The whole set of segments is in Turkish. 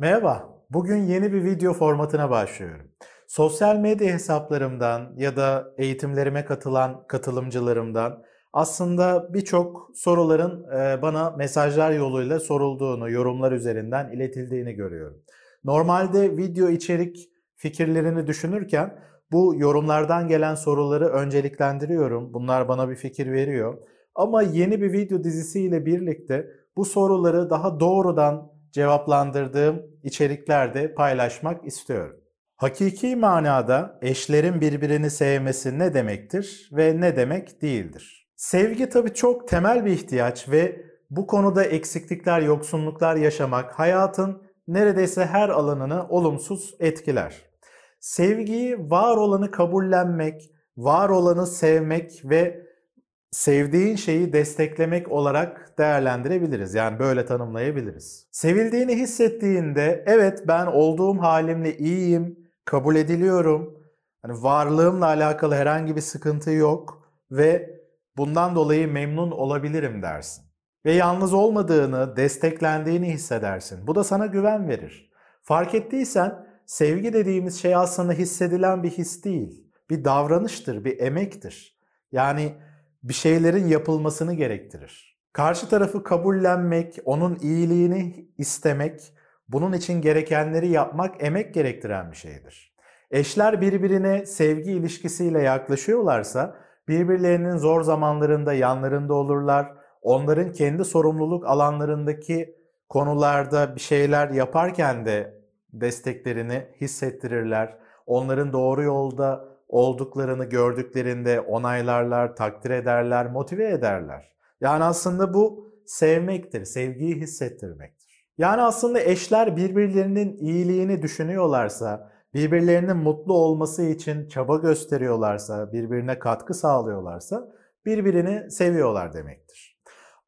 Merhaba, bugün yeni bir video formatına başlıyorum. Sosyal medya hesaplarımdan ya da eğitimlerime katılan katılımcılarımdan aslında birçok soruların e, bana mesajlar yoluyla sorulduğunu, yorumlar üzerinden iletildiğini görüyorum. Normalde video içerik fikirlerini düşünürken bu yorumlardan gelen soruları önceliklendiriyorum. Bunlar bana bir fikir veriyor. Ama yeni bir video dizisiyle birlikte bu soruları daha doğrudan cevaplandırdığım içeriklerde paylaşmak istiyorum. Hakiki manada eşlerin birbirini sevmesi ne demektir ve ne demek değildir? Sevgi tabii çok temel bir ihtiyaç ve bu konuda eksiklikler, yoksunluklar yaşamak hayatın neredeyse her alanını olumsuz etkiler. Sevgiyi var olanı kabullenmek, var olanı sevmek ve sevdiğin şeyi desteklemek olarak değerlendirebiliriz. Yani böyle tanımlayabiliriz. Sevildiğini hissettiğinde evet ben olduğum halimle iyiyim, kabul ediliyorum. Hani varlığımla alakalı herhangi bir sıkıntı yok ve bundan dolayı memnun olabilirim dersin. Ve yalnız olmadığını, desteklendiğini hissedersin. Bu da sana güven verir. Fark ettiysen sevgi dediğimiz şey aslında hissedilen bir his değil. Bir davranıştır, bir emektir. Yani bir şeylerin yapılmasını gerektirir. Karşı tarafı kabullenmek, onun iyiliğini istemek, bunun için gerekenleri yapmak emek gerektiren bir şeydir. Eşler birbirine sevgi ilişkisiyle yaklaşıyorlarsa birbirlerinin zor zamanlarında yanlarında olurlar. Onların kendi sorumluluk alanlarındaki konularda bir şeyler yaparken de desteklerini hissettirirler. Onların doğru yolda olduklarını gördüklerinde onaylarlar, takdir ederler, motive ederler. Yani aslında bu sevmektir, sevgiyi hissettirmektir. Yani aslında eşler birbirlerinin iyiliğini düşünüyorlarsa, birbirlerinin mutlu olması için çaba gösteriyorlarsa, birbirine katkı sağlıyorlarsa birbirini seviyorlar demektir.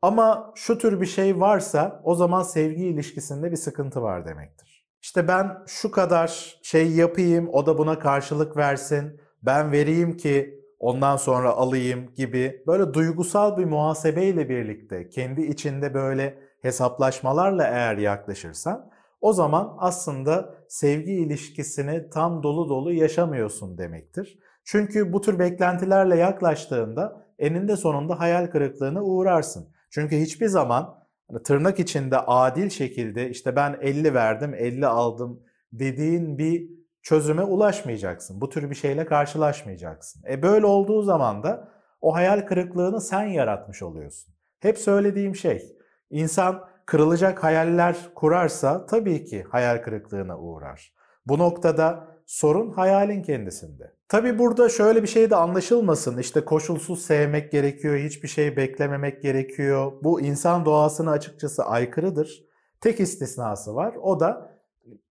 Ama şu tür bir şey varsa o zaman sevgi ilişkisinde bir sıkıntı var demektir. İşte ben şu kadar şey yapayım, o da buna karşılık versin ben vereyim ki ondan sonra alayım gibi böyle duygusal bir muhasebeyle birlikte kendi içinde böyle hesaplaşmalarla eğer yaklaşırsan o zaman aslında sevgi ilişkisini tam dolu dolu yaşamıyorsun demektir. Çünkü bu tür beklentilerle yaklaştığında eninde sonunda hayal kırıklığına uğrarsın. Çünkü hiçbir zaman tırnak içinde adil şekilde işte ben 50 verdim 50 aldım dediğin bir çözüme ulaşmayacaksın. Bu tür bir şeyle karşılaşmayacaksın. E böyle olduğu zaman da o hayal kırıklığını sen yaratmış oluyorsun. Hep söylediğim şey, insan kırılacak hayaller kurarsa tabii ki hayal kırıklığına uğrar. Bu noktada sorun hayalin kendisinde. Tabii burada şöyle bir şey de anlaşılmasın. İşte koşulsuz sevmek gerekiyor, hiçbir şey beklememek gerekiyor. Bu insan doğasına açıkçası aykırıdır. Tek istisnası var. O da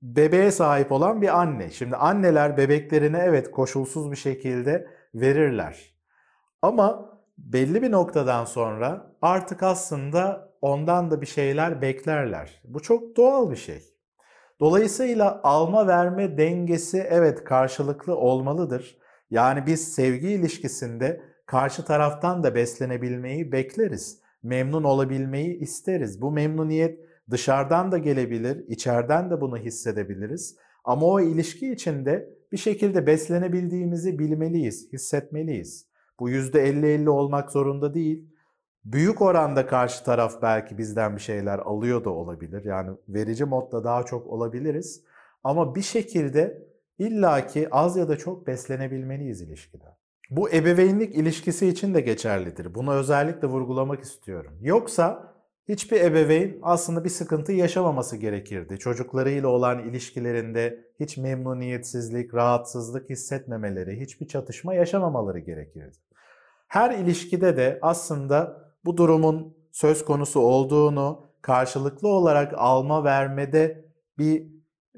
bebeğe sahip olan bir anne. Şimdi anneler bebeklerine evet koşulsuz bir şekilde verirler. Ama belli bir noktadan sonra artık aslında ondan da bir şeyler beklerler. Bu çok doğal bir şey. Dolayısıyla alma verme dengesi evet karşılıklı olmalıdır. Yani biz sevgi ilişkisinde karşı taraftan da beslenebilmeyi bekleriz. Memnun olabilmeyi isteriz. Bu memnuniyet Dışarıdan da gelebilir, içeriden de bunu hissedebiliriz. Ama o ilişki içinde bir şekilde beslenebildiğimizi bilmeliyiz, hissetmeliyiz. Bu %50-50 olmak zorunda değil. Büyük oranda karşı taraf belki bizden bir şeyler alıyor da olabilir. Yani verici modda daha çok olabiliriz. Ama bir şekilde illaki az ya da çok beslenebilmeliyiz ilişkide. Bu ebeveynlik ilişkisi için de geçerlidir. Bunu özellikle vurgulamak istiyorum. Yoksa Hiçbir ebeveyn aslında bir sıkıntı yaşamaması gerekirdi. Çocuklarıyla olan ilişkilerinde hiç memnuniyetsizlik, rahatsızlık hissetmemeleri, hiçbir çatışma yaşamamaları gerekirdi. Her ilişkide de aslında bu durumun söz konusu olduğunu, karşılıklı olarak alma vermede bir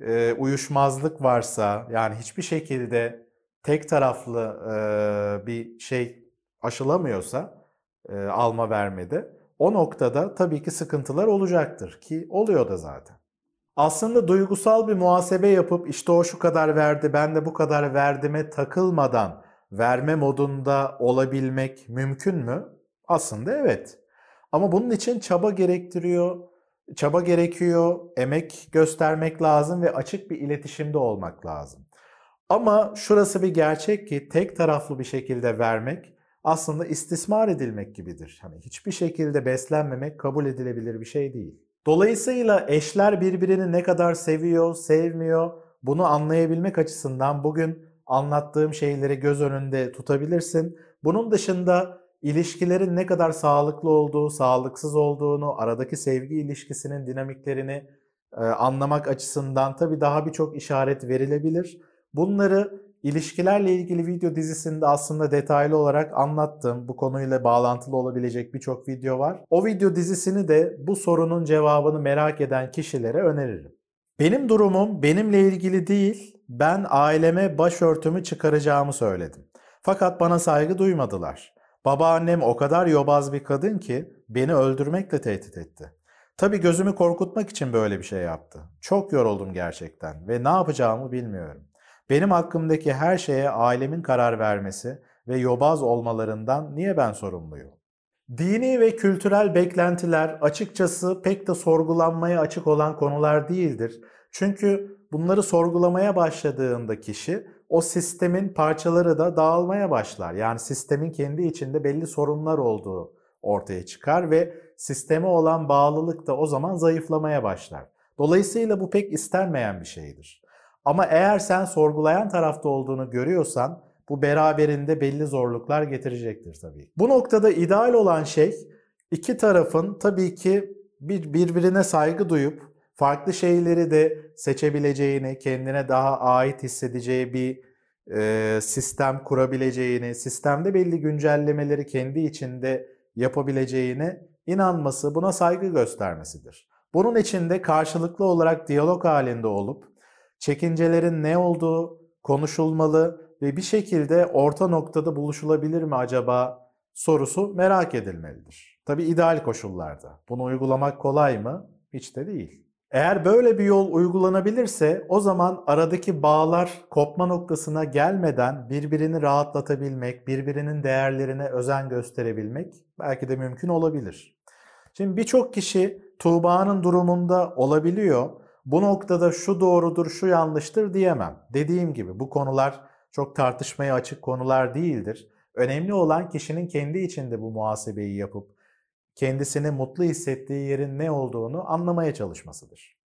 e, uyuşmazlık varsa, yani hiçbir şekilde tek taraflı e, bir şey aşılamıyorsa e, alma vermede, o noktada tabii ki sıkıntılar olacaktır ki oluyor da zaten. Aslında duygusal bir muhasebe yapıp işte o şu kadar verdi ben de bu kadar verdime takılmadan verme modunda olabilmek mümkün mü? Aslında evet. Ama bunun için çaba gerektiriyor, çaba gerekiyor, emek göstermek lazım ve açık bir iletişimde olmak lazım. Ama şurası bir gerçek ki tek taraflı bir şekilde vermek aslında istismar edilmek gibidir. Hani hiçbir şekilde beslenmemek kabul edilebilir bir şey değil. Dolayısıyla eşler birbirini ne kadar seviyor, sevmiyor bunu anlayabilmek açısından bugün anlattığım şeyleri göz önünde tutabilirsin. Bunun dışında ilişkilerin ne kadar sağlıklı olduğu, sağlıksız olduğunu, aradaki sevgi ilişkisinin dinamiklerini e, anlamak açısından tabii daha birçok işaret verilebilir. Bunları ilişkilerle ilgili video dizisinde aslında detaylı olarak anlattım. Bu konuyla bağlantılı olabilecek birçok video var. O video dizisini de bu sorunun cevabını merak eden kişilere öneririm. Benim durumum benimle ilgili değil, ben aileme başörtümü çıkaracağımı söyledim. Fakat bana saygı duymadılar. Babaannem o kadar yobaz bir kadın ki beni öldürmekle tehdit etti. Tabii gözümü korkutmak için böyle bir şey yaptı. Çok yoruldum gerçekten ve ne yapacağımı bilmiyorum. Benim hakkımdaki her şeye ailemin karar vermesi ve yobaz olmalarından niye ben sorumluyum? Dini ve kültürel beklentiler açıkçası pek de sorgulanmaya açık olan konular değildir. Çünkü bunları sorgulamaya başladığında kişi o sistemin parçaları da dağılmaya başlar. Yani sistemin kendi içinde belli sorunlar olduğu ortaya çıkar ve sisteme olan bağlılık da o zaman zayıflamaya başlar. Dolayısıyla bu pek istenmeyen bir şeydir. Ama eğer sen sorgulayan tarafta olduğunu görüyorsan bu beraberinde belli zorluklar getirecektir tabii. Bu noktada ideal olan şey iki tarafın tabii ki bir birbirine saygı duyup farklı şeyleri de seçebileceğini, kendine daha ait hissedeceği bir e, sistem kurabileceğini, sistemde belli güncellemeleri kendi içinde yapabileceğine inanması, buna saygı göstermesidir. Bunun için de karşılıklı olarak diyalog halinde olup çekincelerin ne olduğu konuşulmalı ve bir şekilde orta noktada buluşulabilir mi acaba sorusu merak edilmelidir. Tabi ideal koşullarda. Bunu uygulamak kolay mı? Hiç de değil. Eğer böyle bir yol uygulanabilirse o zaman aradaki bağlar kopma noktasına gelmeden birbirini rahatlatabilmek, birbirinin değerlerine özen gösterebilmek belki de mümkün olabilir. Şimdi birçok kişi Tuğba'nın durumunda olabiliyor. Bu noktada şu doğrudur, şu yanlıştır diyemem. Dediğim gibi bu konular çok tartışmaya açık konular değildir. Önemli olan kişinin kendi içinde bu muhasebeyi yapıp kendisini mutlu hissettiği yerin ne olduğunu anlamaya çalışmasıdır.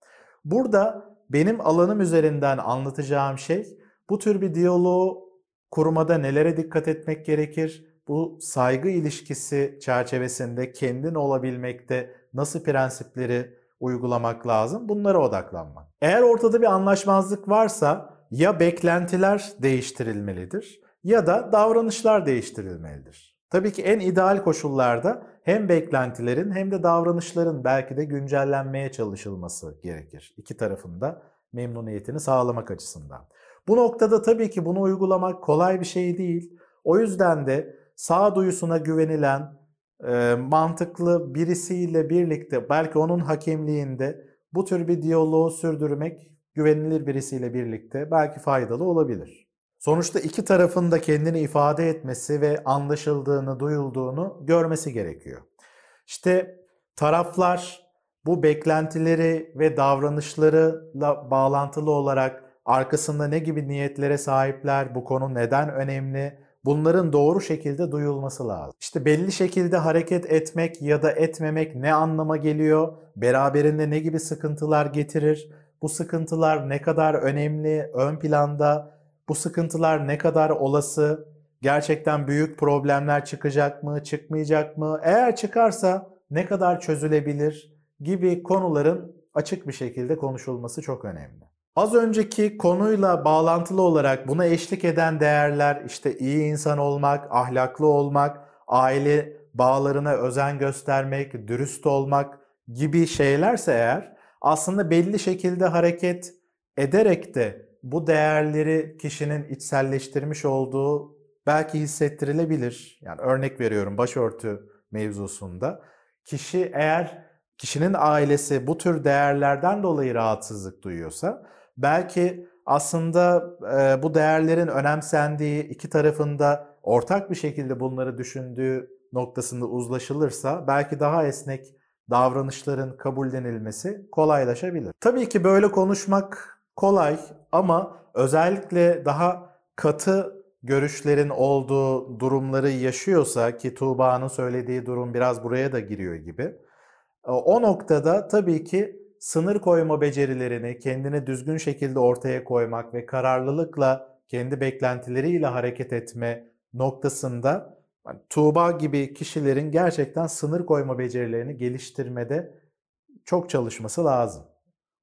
Burada benim alanım üzerinden anlatacağım şey bu tür bir diyaloğu kurmada nelere dikkat etmek gerekir? Bu saygı ilişkisi çerçevesinde kendin olabilmekte nasıl prensipleri uygulamak lazım? Bunlara odaklanmak. Eğer ortada bir anlaşmazlık varsa ya beklentiler değiştirilmelidir ya da davranışlar değiştirilmelidir. Tabii ki en ideal koşullarda hem beklentilerin hem de davranışların belki de güncellenmeye çalışılması gerekir. İki tarafında memnuniyetini sağlamak açısından. Bu noktada tabii ki bunu uygulamak kolay bir şey değil. O yüzden de sağduyusuna güvenilen, e, mantıklı birisiyle birlikte belki onun hakemliğinde bu tür bir diyaloğu sürdürmek güvenilir birisiyle birlikte belki faydalı olabilir. Sonuçta iki tarafın da kendini ifade etmesi ve anlaşıldığını, duyulduğunu görmesi gerekiyor. İşte taraflar bu beklentileri ve davranışlarıyla bağlantılı olarak arkasında ne gibi niyetlere sahipler, bu konu neden önemli, bunların doğru şekilde duyulması lazım. İşte belli şekilde hareket etmek ya da etmemek ne anlama geliyor, beraberinde ne gibi sıkıntılar getirir, bu sıkıntılar ne kadar önemli, ön planda, bu sıkıntılar ne kadar olası, gerçekten büyük problemler çıkacak mı, çıkmayacak mı, eğer çıkarsa ne kadar çözülebilir? Gibi konuların açık bir şekilde konuşulması çok önemli. Az önceki konuyla bağlantılı olarak buna eşlik eden değerler işte iyi insan olmak, ahlaklı olmak, aile bağlarına özen göstermek, dürüst olmak gibi şeylerse eğer aslında belli şekilde hareket ederek de bu değerleri kişinin içselleştirmiş olduğu belki hissettirilebilir. Yani örnek veriyorum başörtü mevzusunda. Kişi eğer kişinin ailesi bu tür değerlerden dolayı rahatsızlık duyuyorsa belki aslında e, bu değerlerin önemsendiği iki tarafında ortak bir şekilde bunları düşündüğü noktasında uzlaşılırsa belki daha esnek davranışların kabullenilmesi kolaylaşabilir. Tabii ki böyle konuşmak kolay ama özellikle daha katı görüşlerin olduğu durumları yaşıyorsa ki Tuğba'nın söylediği durum biraz buraya da giriyor gibi. O noktada tabii ki sınır koyma becerilerini kendini düzgün şekilde ortaya koymak ve kararlılıkla kendi beklentileriyle hareket etme noktasında yani Tuğba gibi kişilerin gerçekten sınır koyma becerilerini geliştirmede çok çalışması lazım.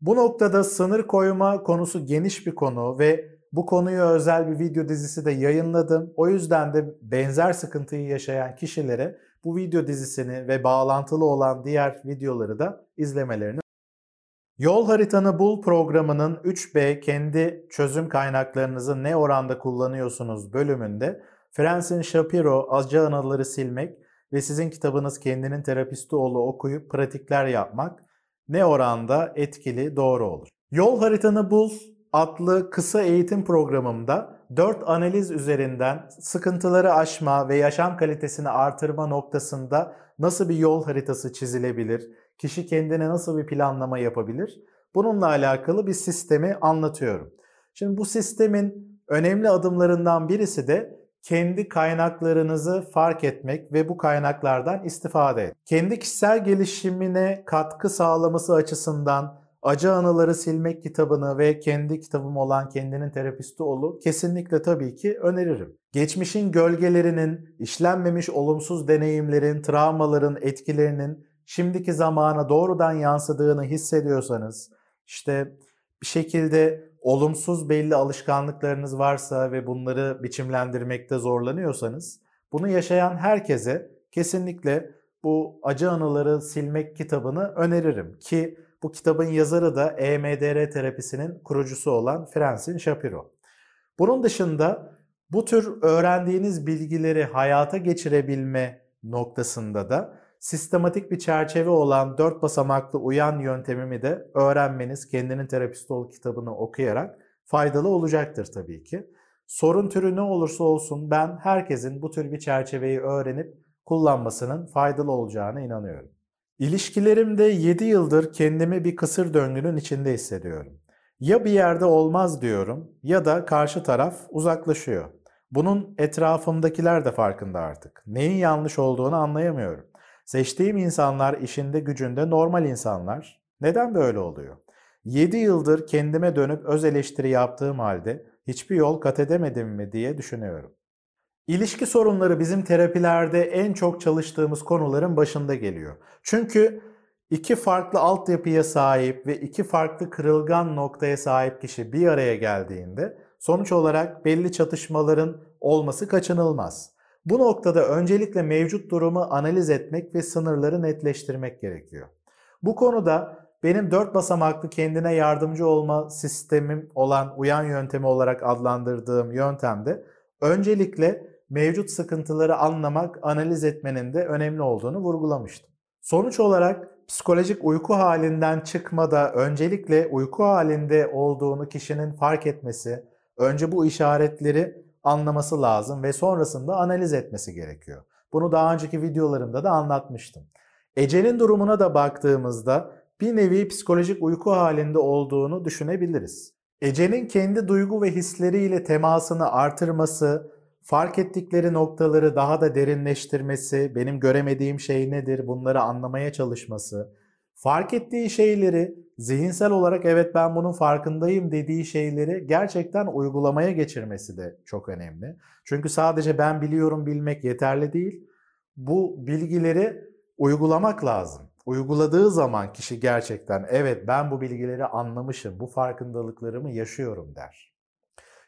Bu noktada sınır koyma konusu geniş bir konu ve bu konuya özel bir video dizisi de yayınladım. O yüzden de benzer sıkıntıyı yaşayan kişilere bu video dizisini ve bağlantılı olan diğer videoları da izlemelerini Yol haritanı bul programının 3B kendi çözüm kaynaklarınızı ne oranda kullanıyorsunuz bölümünde Francine Shapiro acı anıları silmek ve sizin kitabınız kendinin terapisti olu okuyup pratikler yapmak ne oranda etkili doğru olur. Yol haritanı bul adlı kısa eğitim programımda 4 analiz üzerinden sıkıntıları aşma ve yaşam kalitesini artırma noktasında nasıl bir yol haritası çizilebilir, kişi kendine nasıl bir planlama yapabilir? Bununla alakalı bir sistemi anlatıyorum. Şimdi bu sistemin önemli adımlarından birisi de kendi kaynaklarınızı fark etmek ve bu kaynaklardan istifade et. Kendi kişisel gelişimine katkı sağlaması açısından Acı Anıları Silmek kitabını ve kendi kitabım olan Kendinin Terapisti Olu kesinlikle tabii ki öneririm. Geçmişin gölgelerinin, işlenmemiş olumsuz deneyimlerin, travmaların etkilerinin şimdiki zamana doğrudan yansıdığını hissediyorsanız, işte bir şekilde olumsuz belli alışkanlıklarınız varsa ve bunları biçimlendirmekte zorlanıyorsanız, bunu yaşayan herkese kesinlikle bu acı anıları silmek kitabını öneririm ki bu kitabın yazarı da EMDR terapisinin kurucusu olan Francine Shapiro. Bunun dışında bu tür öğrendiğiniz bilgileri hayata geçirebilme noktasında da sistematik bir çerçeve olan dört basamaklı uyan yöntemimi de öğrenmeniz kendinin terapisti ol kitabını okuyarak faydalı olacaktır tabii ki. Sorun türü ne olursa olsun ben herkesin bu tür bir çerçeveyi öğrenip kullanmasının faydalı olacağına inanıyorum. İlişkilerimde 7 yıldır kendimi bir kısır döngünün içinde hissediyorum. Ya bir yerde olmaz diyorum ya da karşı taraf uzaklaşıyor. Bunun etrafımdakiler de farkında artık. Neyin yanlış olduğunu anlayamıyorum. Seçtiğim insanlar işinde gücünde normal insanlar. Neden böyle oluyor? 7 yıldır kendime dönüp öz eleştiri yaptığım halde hiçbir yol kat edemedim mi diye düşünüyorum. İlişki sorunları bizim terapilerde en çok çalıştığımız konuların başında geliyor. Çünkü iki farklı altyapıya sahip ve iki farklı kırılgan noktaya sahip kişi bir araya geldiğinde sonuç olarak belli çatışmaların olması kaçınılmaz. Bu noktada öncelikle mevcut durumu analiz etmek ve sınırları netleştirmek gerekiyor. Bu konuda benim dört basamaklı kendine yardımcı olma sistemim olan uyan yöntemi olarak adlandırdığım yöntemde öncelikle mevcut sıkıntıları anlamak, analiz etmenin de önemli olduğunu vurgulamıştım. Sonuç olarak psikolojik uyku halinden çıkmada öncelikle uyku halinde olduğunu kişinin fark etmesi, önce bu işaretleri anlaması lazım ve sonrasında analiz etmesi gerekiyor. Bunu daha önceki videolarımda da anlatmıştım. Ece'nin durumuna da baktığımızda bir nevi psikolojik uyku halinde olduğunu düşünebiliriz. Ece'nin kendi duygu ve hisleriyle temasını artırması, fark ettikleri noktaları daha da derinleştirmesi, benim göremediğim şey nedir bunları anlamaya çalışması, fark ettiği şeyleri zihinsel olarak evet ben bunun farkındayım dediği şeyleri gerçekten uygulamaya geçirmesi de çok önemli. Çünkü sadece ben biliyorum bilmek yeterli değil. Bu bilgileri uygulamak lazım. Uyguladığı zaman kişi gerçekten evet ben bu bilgileri anlamışım, bu farkındalıklarımı yaşıyorum der.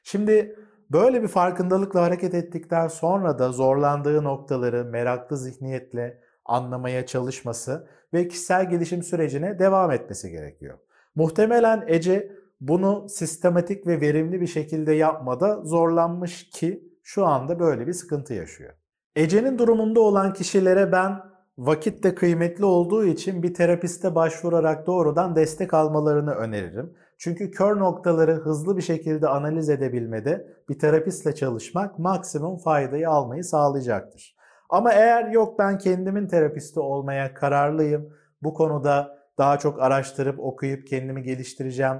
Şimdi Böyle bir farkındalıkla hareket ettikten sonra da zorlandığı noktaları meraklı zihniyetle anlamaya çalışması ve kişisel gelişim sürecine devam etmesi gerekiyor. Muhtemelen Ece bunu sistematik ve verimli bir şekilde yapmada zorlanmış ki şu anda böyle bir sıkıntı yaşıyor. Ece'nin durumunda olan kişilere ben vakit de kıymetli olduğu için bir terapiste başvurarak doğrudan destek almalarını öneririm. Çünkü kör noktaları hızlı bir şekilde analiz edebilmede bir terapistle çalışmak maksimum faydayı almayı sağlayacaktır. Ama eğer yok ben kendimin terapisti olmaya kararlıyım, bu konuda daha çok araştırıp okuyup kendimi geliştireceğim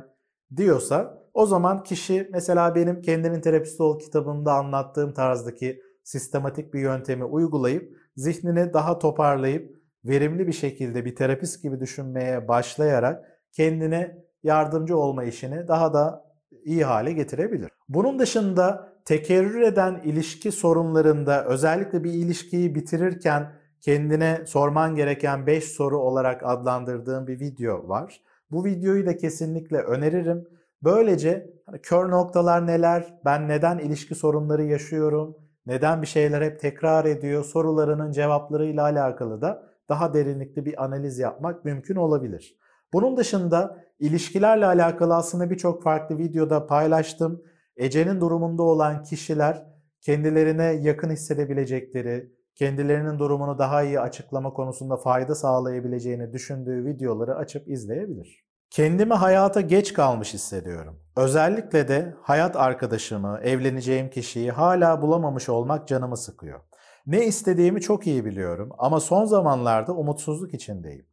diyorsa o zaman kişi mesela benim Kendinin Terapisti Ol kitabımda anlattığım tarzdaki sistematik bir yöntemi uygulayıp zihnini daha toparlayıp verimli bir şekilde bir terapist gibi düşünmeye başlayarak kendine yardımcı olma işini daha da iyi hale getirebilir. Bunun dışında tekerrür eden ilişki sorunlarında özellikle bir ilişkiyi bitirirken kendine sorman gereken 5 soru olarak adlandırdığım bir video var. Bu videoyu da kesinlikle öneririm. Böylece hani kör noktalar neler, ben neden ilişki sorunları yaşıyorum, neden bir şeyler hep tekrar ediyor sorularının cevaplarıyla alakalı da daha derinlikli bir analiz yapmak mümkün olabilir. Bunun dışında ilişkilerle alakalı aslında birçok farklı videoda paylaştım. Ece'nin durumunda olan kişiler kendilerine yakın hissedebilecekleri, kendilerinin durumunu daha iyi açıklama konusunda fayda sağlayabileceğini düşündüğü videoları açıp izleyebilir. Kendimi hayata geç kalmış hissediyorum. Özellikle de hayat arkadaşımı, evleneceğim kişiyi hala bulamamış olmak canımı sıkıyor. Ne istediğimi çok iyi biliyorum ama son zamanlarda umutsuzluk içindeyim.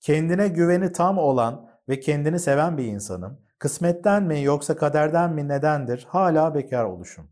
Kendine güveni tam olan ve kendini seven bir insanım. Kısmetten mi yoksa kaderden mi nedendir hala bekar oluşum.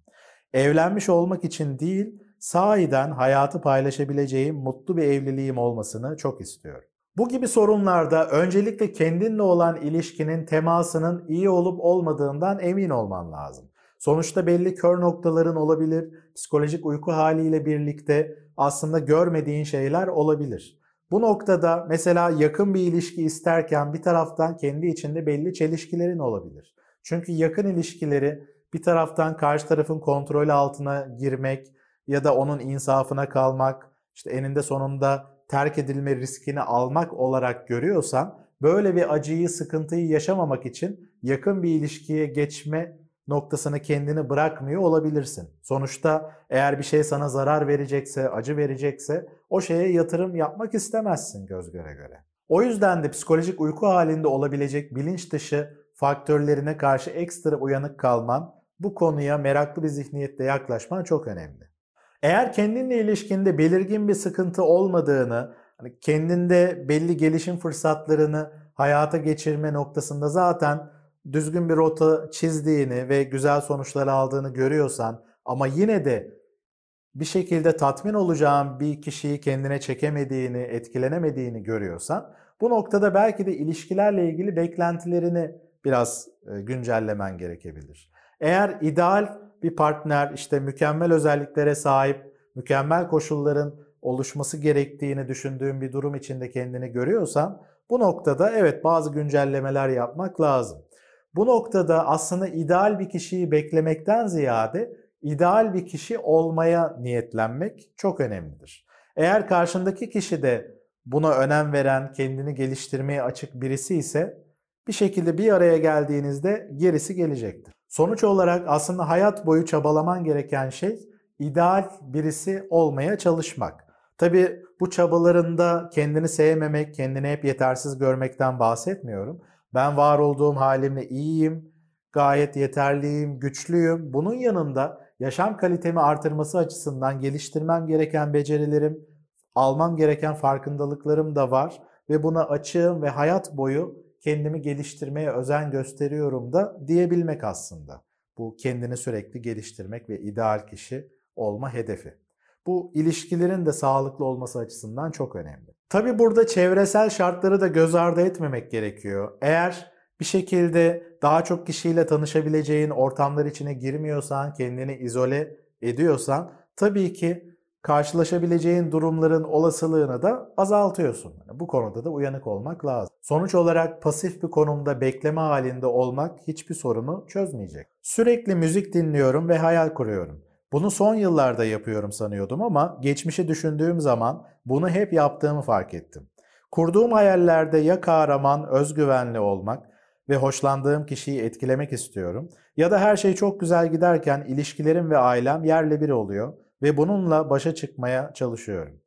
Evlenmiş olmak için değil, sahiden hayatı paylaşabileceğim mutlu bir evliliğim olmasını çok istiyorum. Bu gibi sorunlarda öncelikle kendinle olan ilişkinin temasının iyi olup olmadığından emin olman lazım. Sonuçta belli kör noktaların olabilir, psikolojik uyku haliyle birlikte aslında görmediğin şeyler olabilir. Bu noktada mesela yakın bir ilişki isterken bir taraftan kendi içinde belli çelişkilerin olabilir. Çünkü yakın ilişkileri bir taraftan karşı tarafın kontrolü altına girmek ya da onun insafına kalmak, işte eninde sonunda terk edilme riskini almak olarak görüyorsan böyle bir acıyı, sıkıntıyı yaşamamak için yakın bir ilişkiye geçme noktasını kendini bırakmıyor olabilirsin. Sonuçta eğer bir şey sana zarar verecekse, acı verecekse o şeye yatırım yapmak istemezsin göz göre göre. O yüzden de psikolojik uyku halinde olabilecek bilinç dışı faktörlerine karşı ekstra uyanık kalman, bu konuya meraklı bir zihniyetle yaklaşman çok önemli. Eğer kendinle ilişkinde belirgin bir sıkıntı olmadığını, hani kendinde belli gelişim fırsatlarını hayata geçirme noktasında zaten düzgün bir rota çizdiğini ve güzel sonuçlar aldığını görüyorsan ama yine de bir şekilde tatmin olacağın bir kişiyi kendine çekemediğini, etkilenemediğini görüyorsan bu noktada belki de ilişkilerle ilgili beklentilerini biraz e, güncellemen gerekebilir. Eğer ideal bir partner işte mükemmel özelliklere sahip, mükemmel koşulların oluşması gerektiğini düşündüğün bir durum içinde kendini görüyorsan bu noktada evet bazı güncellemeler yapmak lazım. Bu noktada aslında ideal bir kişiyi beklemekten ziyade ideal bir kişi olmaya niyetlenmek çok önemlidir. Eğer karşındaki kişi de buna önem veren, kendini geliştirmeye açık birisi ise bir şekilde bir araya geldiğinizde gerisi gelecektir. Sonuç olarak aslında hayat boyu çabalaman gereken şey ideal birisi olmaya çalışmak. Tabi bu çabalarında kendini sevmemek, kendini hep yetersiz görmekten bahsetmiyorum. Ben var olduğum halimle iyiyim, gayet yeterliyim, güçlüyüm. Bunun yanında yaşam kalitemi artırması açısından geliştirmem gereken becerilerim, almam gereken farkındalıklarım da var ve buna açığım ve hayat boyu kendimi geliştirmeye özen gösteriyorum da diyebilmek aslında. Bu kendini sürekli geliştirmek ve ideal kişi olma hedefi. Bu ilişkilerin de sağlıklı olması açısından çok önemli. Tabi burada çevresel şartları da göz ardı etmemek gerekiyor. Eğer bir şekilde daha çok kişiyle tanışabileceğin ortamlar içine girmiyorsan, kendini izole ediyorsan tabii ki karşılaşabileceğin durumların olasılığını da azaltıyorsun. Yani bu konuda da uyanık olmak lazım. Sonuç olarak pasif bir konumda bekleme halinde olmak hiçbir sorunu çözmeyecek. Sürekli müzik dinliyorum ve hayal kuruyorum. Bunu son yıllarda yapıyorum sanıyordum ama geçmişi düşündüğüm zaman bunu hep yaptığımı fark ettim. Kurduğum hayallerde ya kahraman, özgüvenli olmak ve hoşlandığım kişiyi etkilemek istiyorum ya da her şey çok güzel giderken ilişkilerim ve ailem yerle bir oluyor ve bununla başa çıkmaya çalışıyorum.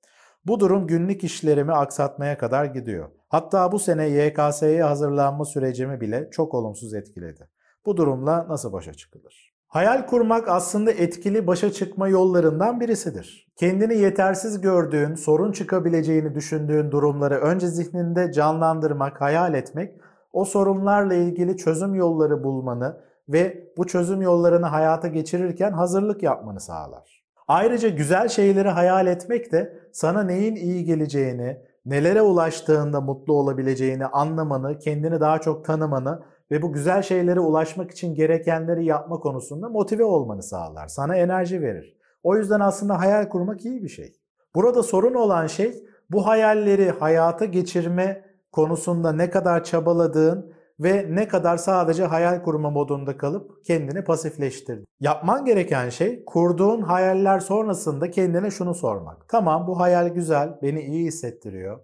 Bu durum günlük işlerimi aksatmaya kadar gidiyor. Hatta bu sene YKS'ye hazırlanma sürecimi bile çok olumsuz etkiledi. Bu durumla nasıl başa çıkılır? Hayal kurmak aslında etkili başa çıkma yollarından birisidir. Kendini yetersiz gördüğün, sorun çıkabileceğini düşündüğün durumları önce zihninde canlandırmak, hayal etmek, o sorunlarla ilgili çözüm yolları bulmanı ve bu çözüm yollarını hayata geçirirken hazırlık yapmanı sağlar. Ayrıca güzel şeyleri hayal etmek de sana neyin iyi geleceğini, nelere ulaştığında mutlu olabileceğini anlamanı, kendini daha çok tanımanı ve bu güzel şeylere ulaşmak için gerekenleri yapma konusunda motive olmanı sağlar. Sana enerji verir. O yüzden aslında hayal kurmak iyi bir şey. Burada sorun olan şey bu hayalleri hayata geçirme konusunda ne kadar çabaladığın ve ne kadar sadece hayal kurma modunda kalıp kendini pasifleştirdin. Yapman gereken şey kurduğun hayaller sonrasında kendine şunu sormak. Tamam bu hayal güzel, beni iyi hissettiriyor.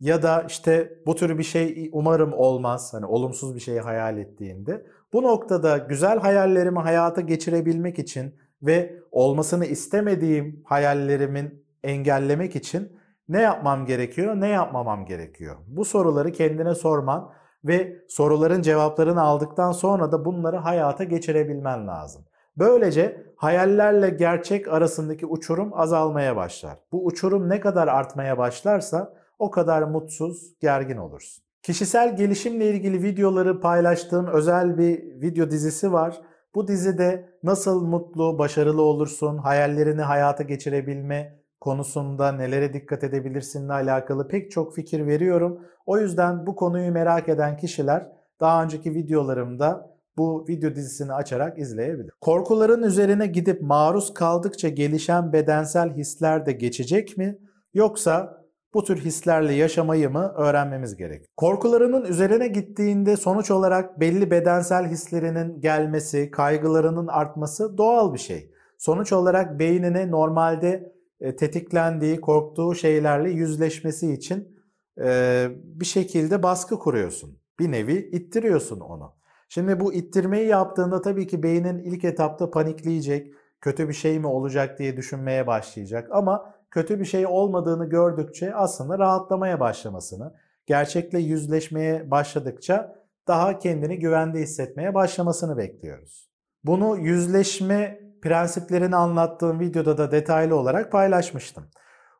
Ya da işte bu tür bir şey umarım olmaz. Hani olumsuz bir şeyi hayal ettiğinde. Bu noktada güzel hayallerimi hayata geçirebilmek için ve olmasını istemediğim hayallerimin engellemek için ne yapmam gerekiyor, ne yapmamam gerekiyor? Bu soruları kendine sorman ve soruların cevaplarını aldıktan sonra da bunları hayata geçirebilmen lazım. Böylece hayallerle gerçek arasındaki uçurum azalmaya başlar. Bu uçurum ne kadar artmaya başlarsa o kadar mutsuz, gergin olursun. Kişisel gelişimle ilgili videoları paylaştığım özel bir video dizisi var. Bu dizide nasıl mutlu, başarılı olursun, hayallerini hayata geçirebilme konusunda nelere dikkat edebilirsinle alakalı pek çok fikir veriyorum. O yüzden bu konuyu merak eden kişiler daha önceki videolarımda bu video dizisini açarak izleyebilir. Korkuların üzerine gidip maruz kaldıkça gelişen bedensel hisler de geçecek mi? Yoksa bu tür hislerle yaşamayı mı öğrenmemiz gerek. Korkularının üzerine gittiğinde sonuç olarak belli bedensel hislerinin gelmesi, kaygılarının artması doğal bir şey. Sonuç olarak beynine normalde e, tetiklendiği, korktuğu şeylerle yüzleşmesi için e, bir şekilde baskı kuruyorsun. Bir nevi ittiriyorsun onu. Şimdi bu ittirmeyi yaptığında tabii ki beynin ilk etapta panikleyecek, kötü bir şey mi olacak diye düşünmeye başlayacak. Ama kötü bir şey olmadığını gördükçe aslında rahatlamaya başlamasını, gerçekle yüzleşmeye başladıkça daha kendini güvende hissetmeye başlamasını bekliyoruz. Bunu yüzleşme prensiplerini anlattığım videoda da detaylı olarak paylaşmıştım.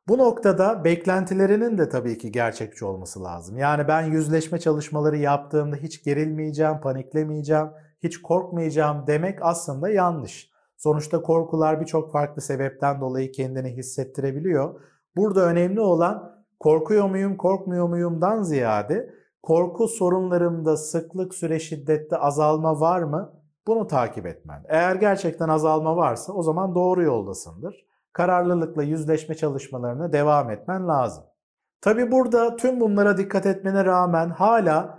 Bu noktada beklentilerinin de tabii ki gerçekçi olması lazım. Yani ben yüzleşme çalışmaları yaptığımda hiç gerilmeyeceğim, paniklemeyeceğim, hiç korkmayacağım demek aslında yanlış. Sonuçta korkular birçok farklı sebepten dolayı kendini hissettirebiliyor. Burada önemli olan korkuyor muyum, korkmuyor muyumdan ziyade korku sorunlarımda sıklık, süre, şiddette azalma var mı? Bunu takip etmen. Eğer gerçekten azalma varsa o zaman doğru yoldasındır. Kararlılıkla yüzleşme çalışmalarına devam etmen lazım. Tabi burada tüm bunlara dikkat etmene rağmen hala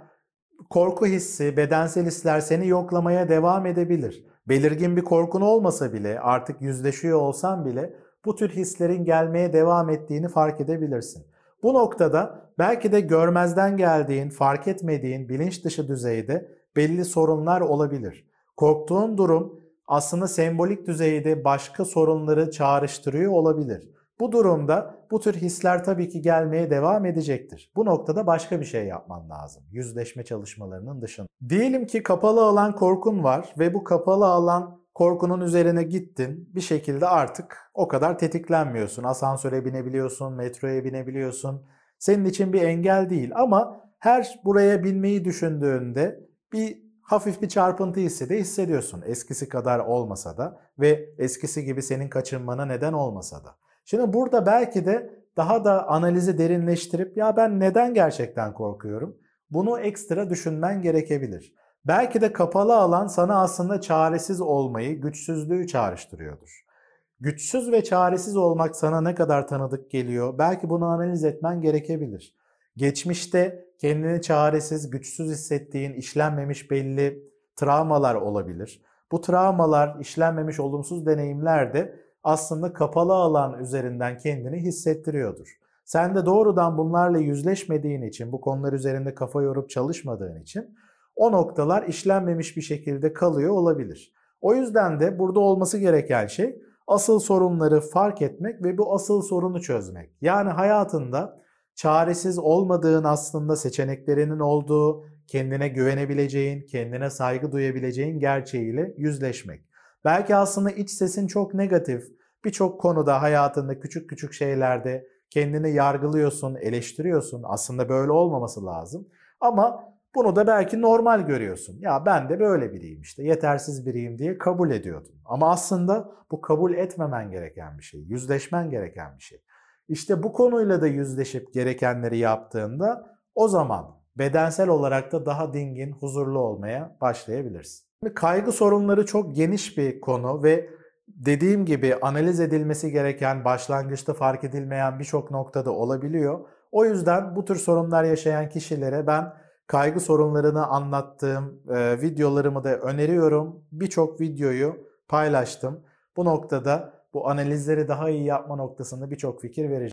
korku hissi, bedensel hisler seni yoklamaya devam edebilir. Belirgin bir korkun olmasa bile, artık yüzleşiyor olsan bile bu tür hislerin gelmeye devam ettiğini fark edebilirsin. Bu noktada belki de görmezden geldiğin, fark etmediğin bilinç dışı düzeyde belli sorunlar olabilir. Korktuğun durum aslında sembolik düzeyde başka sorunları çağrıştırıyor olabilir. Bu durumda bu tür hisler tabii ki gelmeye devam edecektir. Bu noktada başka bir şey yapman lazım. Yüzleşme çalışmalarının dışında. Diyelim ki kapalı alan korkun var ve bu kapalı alan korkunun üzerine gittin. Bir şekilde artık o kadar tetiklenmiyorsun. Asansöre binebiliyorsun, metroya binebiliyorsun. Senin için bir engel değil ama her buraya binmeyi düşündüğünde bir hafif bir çarpıntı hissi de hissediyorsun. Eskisi kadar olmasa da ve eskisi gibi senin kaçınmana neden olmasa da. Şimdi burada belki de daha da analizi derinleştirip ya ben neden gerçekten korkuyorum? Bunu ekstra düşünmen gerekebilir. Belki de kapalı alan sana aslında çaresiz olmayı, güçsüzlüğü çağrıştırıyordur. Güçsüz ve çaresiz olmak sana ne kadar tanıdık geliyor? Belki bunu analiz etmen gerekebilir. Geçmişte kendini çaresiz, güçsüz hissettiğin, işlenmemiş belli travmalar olabilir. Bu travmalar, işlenmemiş olumsuz deneyimler de aslında kapalı alan üzerinden kendini hissettiriyordur. Sen de doğrudan bunlarla yüzleşmediğin için, bu konular üzerinde kafa yorup çalışmadığın için o noktalar işlenmemiş bir şekilde kalıyor olabilir. O yüzden de burada olması gereken şey asıl sorunları fark etmek ve bu asıl sorunu çözmek. Yani hayatında çaresiz olmadığın aslında seçeneklerinin olduğu, kendine güvenebileceğin, kendine saygı duyabileceğin gerçeğiyle yüzleşmek. Belki aslında iç sesin çok negatif. Birçok konuda hayatında küçük küçük şeylerde kendini yargılıyorsun, eleştiriyorsun. Aslında böyle olmaması lazım. Ama bunu da belki normal görüyorsun. Ya ben de böyle biriyim işte, yetersiz biriyim diye kabul ediyordun. Ama aslında bu kabul etmemen gereken bir şey, yüzleşmen gereken bir şey. İşte bu konuyla da yüzleşip gerekenleri yaptığında o zaman bedensel olarak da daha dingin, huzurlu olmaya başlayabilirsin. Kaygı sorunları çok geniş bir konu ve dediğim gibi analiz edilmesi gereken, başlangıçta fark edilmeyen birçok noktada olabiliyor. O yüzden bu tür sorunlar yaşayan kişilere ben kaygı sorunlarını anlattığım e, videolarımı da öneriyorum. Birçok videoyu paylaştım. Bu noktada bu analizleri daha iyi yapma noktasında birçok fikir vereceğim.